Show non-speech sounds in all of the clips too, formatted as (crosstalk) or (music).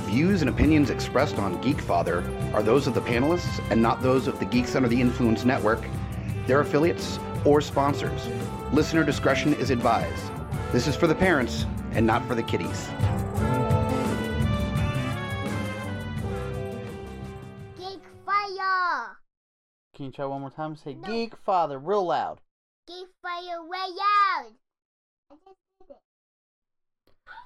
views and opinions expressed on Geekfather are those of the panelists and not those of the Geeks Under the Influence Network, their affiliates, or sponsors. Listener discretion is advised. This is for the parents and not for the kiddies. Geek Fire! Can you try one more time? Say No. Geek Father real loud. Geek Fire way out! I just did it.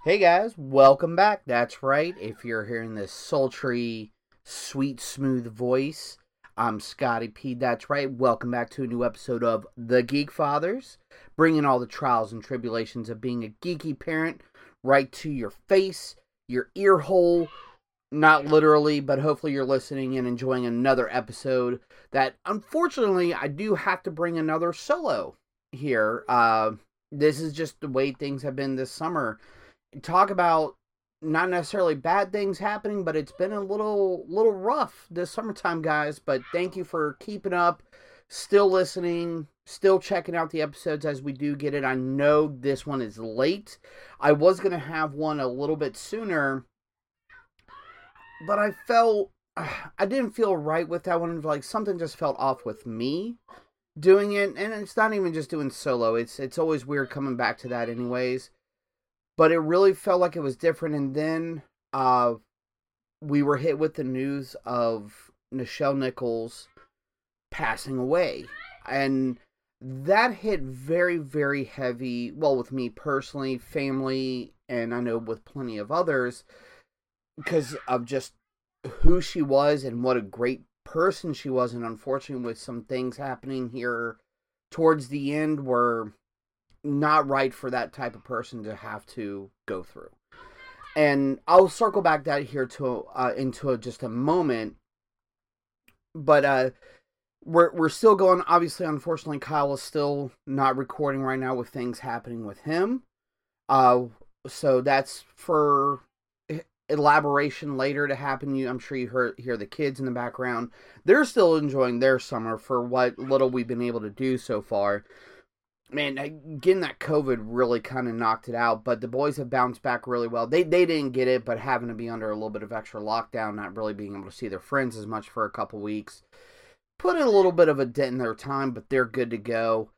Hey guys, welcome back. That's right. If you're hearing this sultry, sweet, smooth voice, I'm Scotty P. That's right. Welcome back to a new episode of The Geek Fathers, bringing all the trials and tribulations of being a geeky parent right to your face, your ear hole. Not literally, but hopefully you're listening and enjoying another episode that unfortunately I do have to bring another solo here. Uh, this is just the way things have been this summer talk about not necessarily bad things happening, but it's been a little little rough this summertime, guys. But thank you for keeping up, still listening, still checking out the episodes as we do get it. I know this one is late. I was gonna have one a little bit sooner, but I felt (sighs) I didn't feel right with that one. Like something just felt off with me doing it, and it's not even just doing solo. It's it's always weird coming back to that, anyways but it really felt like it was different. And then uh, we were hit with the news of Nichelle Nichols passing away, and that hit very, very heavy. Well, with me personally, family, and I know with plenty of others, because of just who she was and what a great person she was. And unfortunately, with some things happening here towards the end, where not right for that type of person to have to go through. And I'll circle back that here to uh, into a, just a moment. But uh, we're we're still going. Obviously, unfortunately, Kyle is still not recording right now with things happening with him. Uh, so that's for elaboration later to happen. You, I'm sure you heard hear the kids in the background. They're still enjoying their summer for what little we've been able to do so far man, getting that COVID really kind of knocked it out. But the boys have bounced back really well. They they didn't get it, but having to be under a little bit of extra lockdown, not really being able to see their friends as much for a couple weeks, put a little bit of a dent in their time. But they're good to go,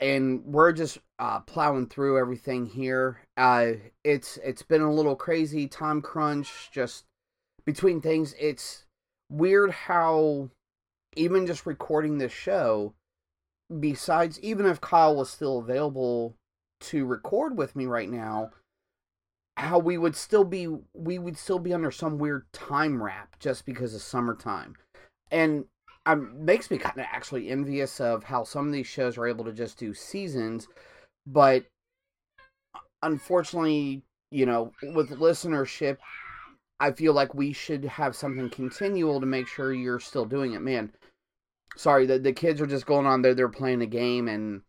and we're just uh, plowing through everything here. Uh, it's it's been a little crazy time crunch just between things. It's weird how even just recording this show besides even if Kyle was still available to record with me right now, how we would still be we would still be under some weird time wrap just because of summertime. And it makes me kind of actually envious of how some of these shows are able to just do seasons, but uh, unfortunately, you know, with listenership, I feel like we should have something continual to make sure you're still doing it. Man, sorry, the the kids are just going on there. They're playing a game and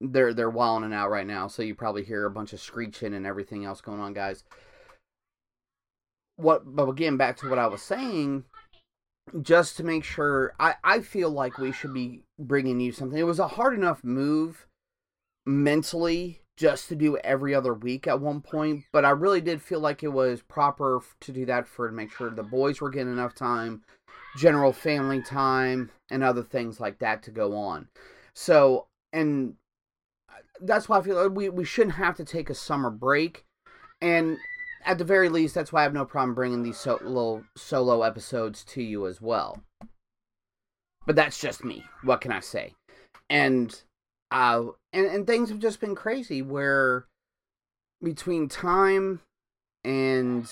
they're they're wilding out right now. So you probably hear a bunch of screeching and everything else going on, guys. What? But again, back to what I was saying. Just to make sure, I I feel like we should be bringing you something. It was a hard enough move mentally just to do every other week at one point, but I really did feel like it was proper to do that for to make sure the boys were getting enough time, general family time, and other things like that to go on. So, and that's why I feel like we, we shouldn't have to take a summer break. And at the very least, that's why I have no problem bringing these so, little solo episodes to you as well. But that's just me. What can I say? And uh, and and things have just been crazy. Where between time and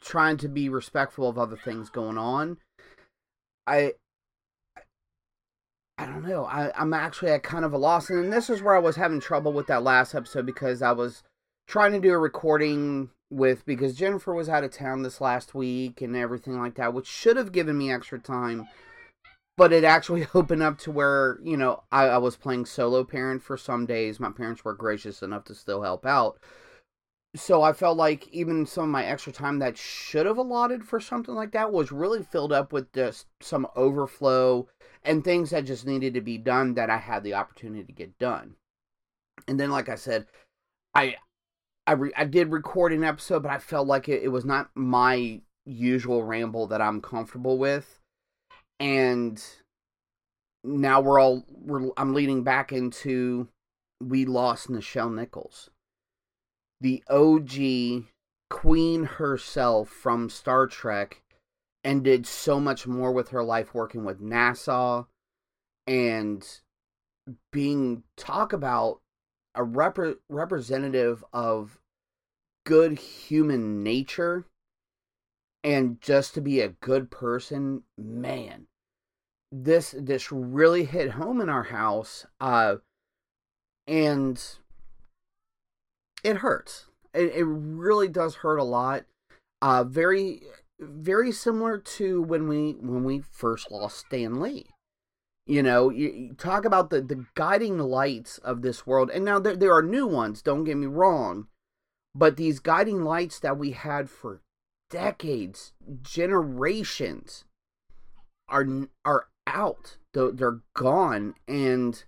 trying to be respectful of other things going on, I I don't know. I, I'm actually at kind of a loss. And this is where I was having trouble with that last episode because I was trying to do a recording with because Jennifer was out of town this last week and everything like that, which should have given me extra time. But it actually (laughs) opened up to where, you know, I, I was playing solo parent for some days. My parents were gracious enough to still help out. So I felt like even some of my extra time that should have allotted for something like that was really filled up with just some overflow and things that just needed to be done that I had the opportunity to get done. And then, like I said, I I re- I did record an episode, but I felt like it, it was not my usual ramble that I'm comfortable with, and now we're all we're I'm leading back into we lost Nichelle Nichols, the OG queen herself from Star Trek, and did so much more with her life working with NASA and being talk about a rep- representative of good human nature and just to be a good person man. This this really hit home in our house uh and it hurts. It, it really does hurt a lot. Uh very very similar to when we when we first lost stan lee. You know you, you talk about the the guiding lights of this world and now there, there are new ones don't get me wrong but these guiding lights that we had for decades, generations, are are out. They're, they're gone, and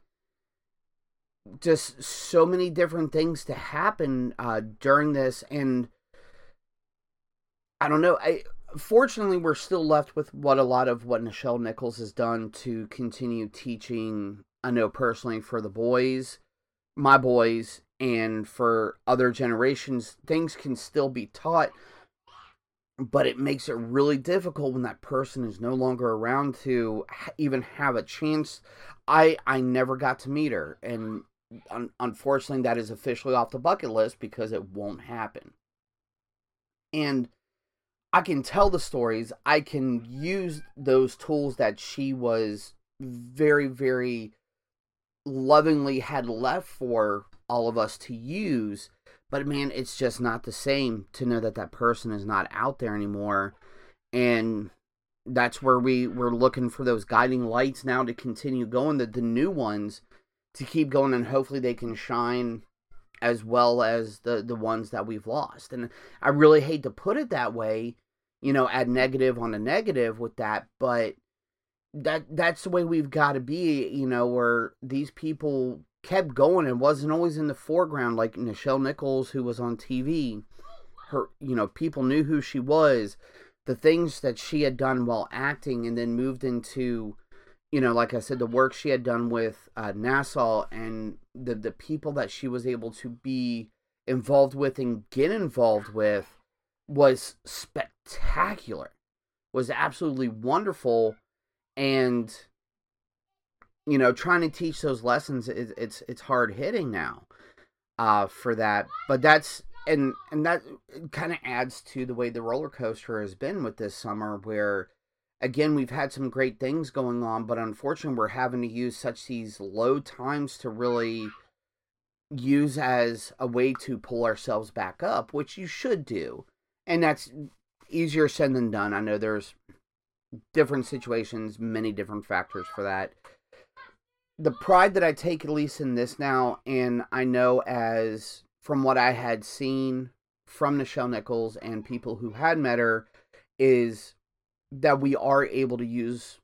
just so many different things to happen uh, during this. And I don't know. I fortunately we're still left with what a lot of what Nichelle Nichols has done to continue teaching. I know personally for the boys, my boys, and for other generations things can still be taught but it makes it really difficult when that person is no longer around to even have a chance i i never got to meet her and un- unfortunately that is officially off the bucket list because it won't happen and i can tell the stories i can use those tools that she was very very lovingly had left for all of us to use. But man, it's just not the same to know that that person is not out there anymore. And that's where we we're looking for those guiding lights now to continue going, the, the new ones to keep going, and hopefully they can shine as well as the the ones that we've lost. And I really hate to put it that way, you know, add negative on a negative with that, but that that's the way we've got to be, you know, where these people kept going and wasn't always in the foreground like Nichelle Nichols who was on TV. Her you know, people knew who she was, the things that she had done while acting and then moved into you know, like I said, the work she had done with uh, NASA and the the people that she was able to be involved with and get involved with was spectacular. Was absolutely wonderful and you know, trying to teach those lessons it's it's hard hitting now uh for that. But that's and and that kind of adds to the way the roller coaster has been with this summer where again we've had some great things going on but unfortunately we're having to use such these low times to really use as a way to pull ourselves back up which you should do and that's easier said than done. I know there's different situations many different factors for that. The pride that I take at least in this now, and I know as from what I had seen from Nichelle Nichols and people who had met her, is that we are able to use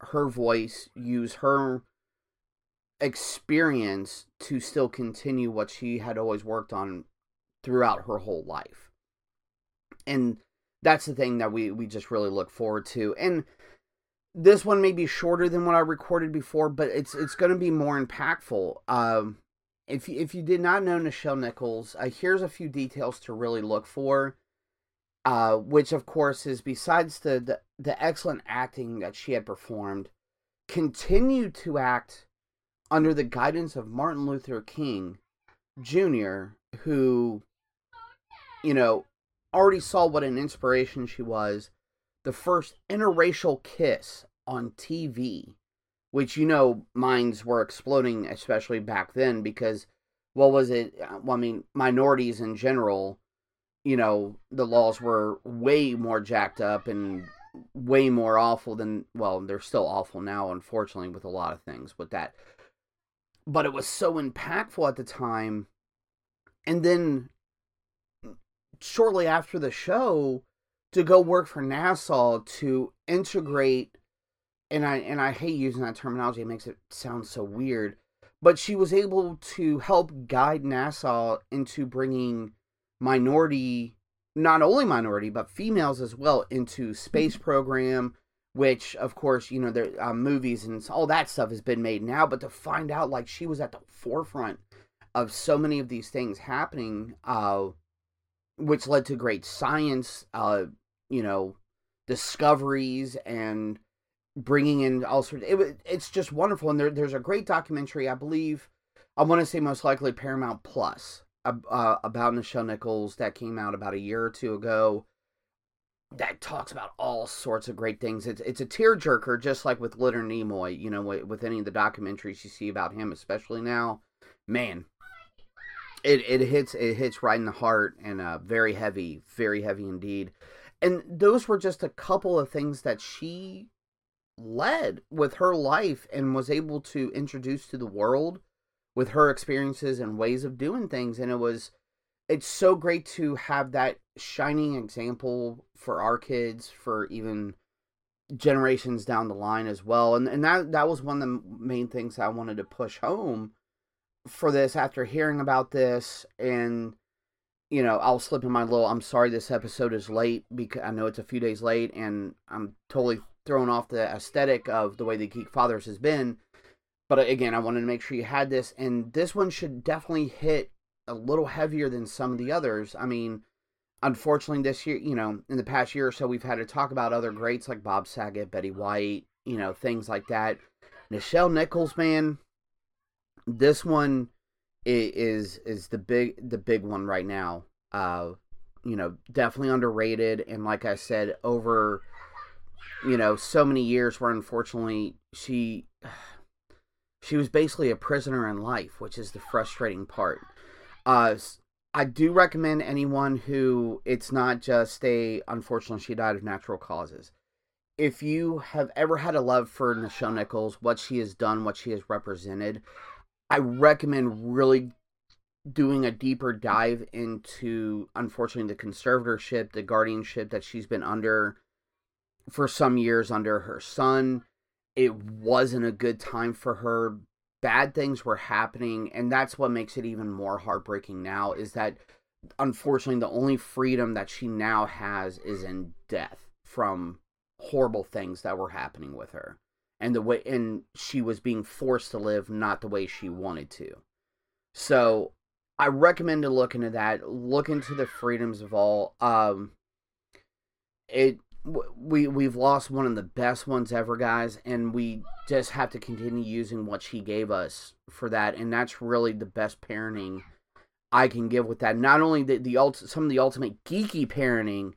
her voice, use her experience to still continue what she had always worked on throughout her whole life. And that's the thing that we we just really look forward to. And this one may be shorter than what I recorded before, but it's it's going to be more impactful. Um, if you, if you did not know Nichelle Nichols, uh, here's a few details to really look for. Uh, which of course is besides the, the the excellent acting that she had performed, continued to act under the guidance of Martin Luther King Jr., who, you know, already saw what an inspiration she was the first interracial kiss on TV, which you know minds were exploding, especially back then, because what was it? Well, I mean, minorities in general, you know, the laws were way more jacked up and way more awful than, well, they're still awful now, unfortunately, with a lot of things with that. But it was so impactful at the time. And then mm, shortly after the show, to go work for NASA to integrate and I and I hate using that terminology, it makes it sound so weird. But she was able to help guide NASA into bringing minority, not only minority, but females as well into space program, which of course, you know, there uh, movies and all that stuff has been made now, but to find out like she was at the forefront of so many of these things happening, uh, which led to great science, uh, you know, discoveries and bringing in all sorts. It, it's just wonderful, and there, there's a great documentary, I believe. I want to say most likely Paramount Plus uh, about Nichelle Nichols that came out about a year or two ago. That talks about all sorts of great things. It's it's a tearjerker, just like with Leonard Nimoy. You know, with, with any of the documentaries you see about him, especially now. Man, it it hits it hits right in the heart and uh, very heavy, very heavy indeed. And those were just a couple of things that she led with her life and was able to introduce to the world with her experiences and ways of doing things and it was it's so great to have that shining example for our kids for even generations down the line as well and and that that was one of the main things I wanted to push home for this after hearing about this and you know I'll slip in my little I'm sorry this episode is late because I know it's a few days late and I'm totally thrown off the aesthetic of the way the Geek Fathers has been. But uh, again, I wanted to make sure you had this, and this one should definitely hit a little heavier than some of the others. I mean, unfortunately, this year, you know, in the past year or so, we've had to talk about other greats like Bob Saget, Betty White, you know, things like that. Nichelle Nichols, man, this one is is the big the big one right now. Uh, you know, definitely underrated, and like I said, over you know, so many years where unfortunately she (sighs) she was basically a prisoner in life, which is the frustrating part. Uh, I do recommend anyone who it's not just a unfortunately she died of natural causes. If you have ever had a love for Nichelle Nichols, what she has done, what she has represented, I recommend really doing a deeper dive into unfortunately the conservatorship, the guardianship that she's been under for some years under her son. It wasn't a good time for her. Bad things were happening, and that's what makes it even more heartbreaking now is that unfortunately the only freedom that she now has is in death from horrible things that were happening with her and the way and she was being forced to live not the way she wanted to so i recommend to look into that look into the freedoms of all um it we we've lost one of the best ones ever, guys, and we just have to continue using what she gave us for that, and that's really the best parenting I can give with that. Not only the the ult- some of the ultimate geeky parenting,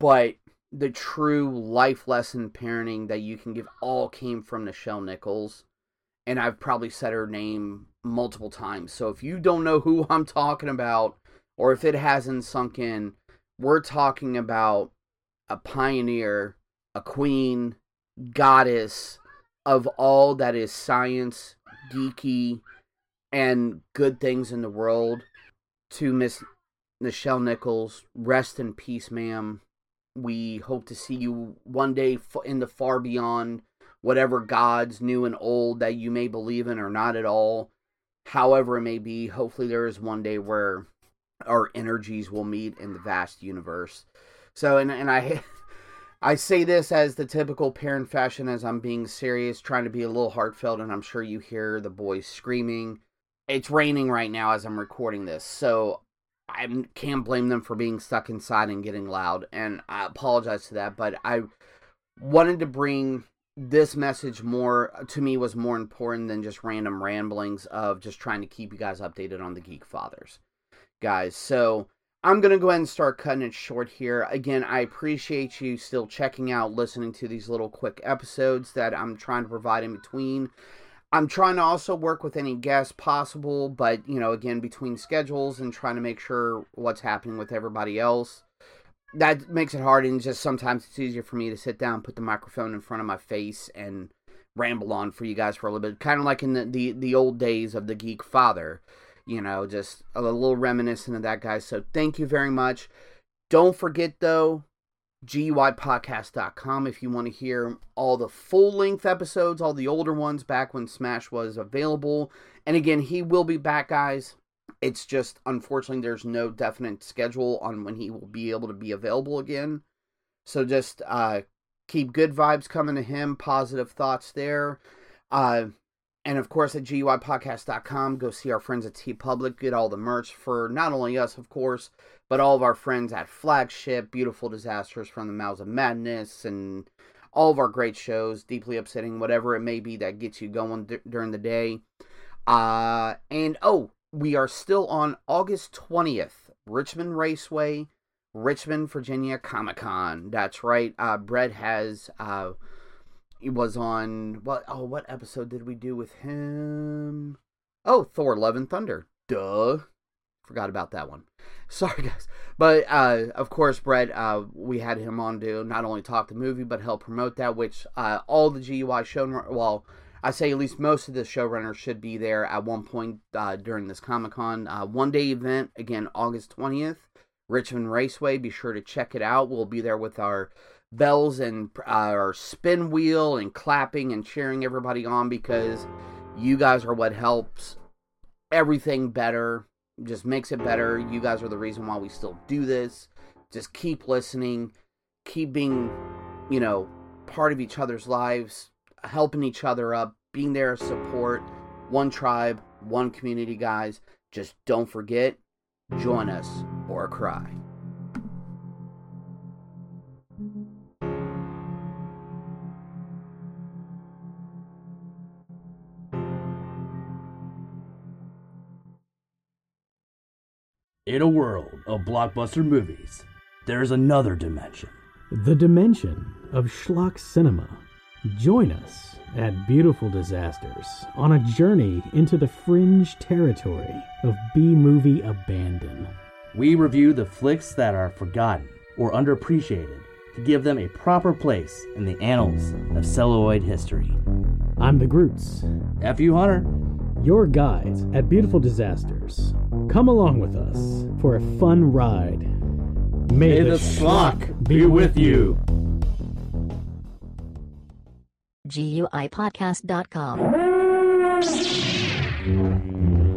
but the true life lesson parenting that you can give all came from Nichelle Nichols, and I've probably said her name multiple times. So if you don't know who I'm talking about, or if it hasn't sunk in, we're talking about a pioneer, a queen, goddess of all that is science, geeky, and good things in the world. To Miss Nichelle Nichols, rest in peace, ma'am. We hope to see you one day in the far beyond, whatever gods, new and old, that you may believe in or not at all. However, it may be, hopefully, there is one day where our energies will meet in the vast universe. So, and and I, (laughs) I say this as the typical parent fashion, as I'm being serious, trying to be a little heartfelt, and I'm sure you hear the boys screaming. It's raining right now as I'm recording this, so I can't blame them for being stuck inside and getting loud, and I apologize to that. But I wanted to bring this message more uh, to me was more important than just random ramblings of just trying to keep you guys updated on the Geek Fathers, guys. So I'm going to go ahead and start cutting it short here. Again, I appreciate you still checking out, listening to these little quick episodes that I'm trying to provide in between. I'm trying to also work with any guests possible, but you know, again, between schedules and trying to make sure what's happening with everybody else, that makes it hard. And just sometimes it's easier for me to sit down, put the microphone in front of my face, and ramble on for you guys for a little bit, kind of like in the the, the old days of the Geek Father. You know, just a little reminiscent of that, guys. So thank you very much. Don't forget though, GUIPodcast.com if you want to hear all the full length episodes, all the older ones back when Smash was available. And again, he will be back, guys. It's just unfortunately there's no definite schedule on when he will be able to be available again. So just uh, keep good vibes coming to him, positive thoughts there. Uh, and of course at GUIPodcast.com, go see our friends at TeePublic, get all the merch for not only us, of course, but all of our friends at Flagship, Beautiful Disasters from the Mouths of Madness, and all of our great shows, Deeply Upsetting, whatever it may be that gets you going d- during the day. Uh, and oh, we are still on August 20th, Richmond Raceway, Richmond, Virginia Comic Con. That's right. Uh, Brett has, uh, was on, what, oh, what episode did we do with him? Oh, Thor Love and Thunder. Duh. Forgot about that one. (laughs) Sorry, guys. But uh, of course, Brett, uh, we had him on to not only talk the movie, but help promote that, which uh, all the GUI show, well, I say at least most of the showrunners should be there at one point uh, during this Comic Con. Uh, one day event, again, August 20th, Richmond Raceway. Be sure to check it out. We'll be there with our bells and uh, our spin wheel and clapping and cheering everybody on because you guys are what helps everything better just makes it better. You guys are the reason why we still do this. Just keep listening, keep being, you know, part of each other's lives, helping each other up, being there support one tribe, one community, guys. Just don't forget, join us or cry. In a world of blockbuster movies, there's another dimension. The dimension of schlock cinema. Join us at Beautiful Disasters on a journey into the fringe territory of B movie abandon. We review the flicks that are forgotten or underappreciated to give them a proper place in the annals of celluloid history. I'm the Groots, F.U. Hunter, your guides at Beautiful Disasters. Come along with us for a fun ride. May, the schlock be with you. GUIPodcast.com.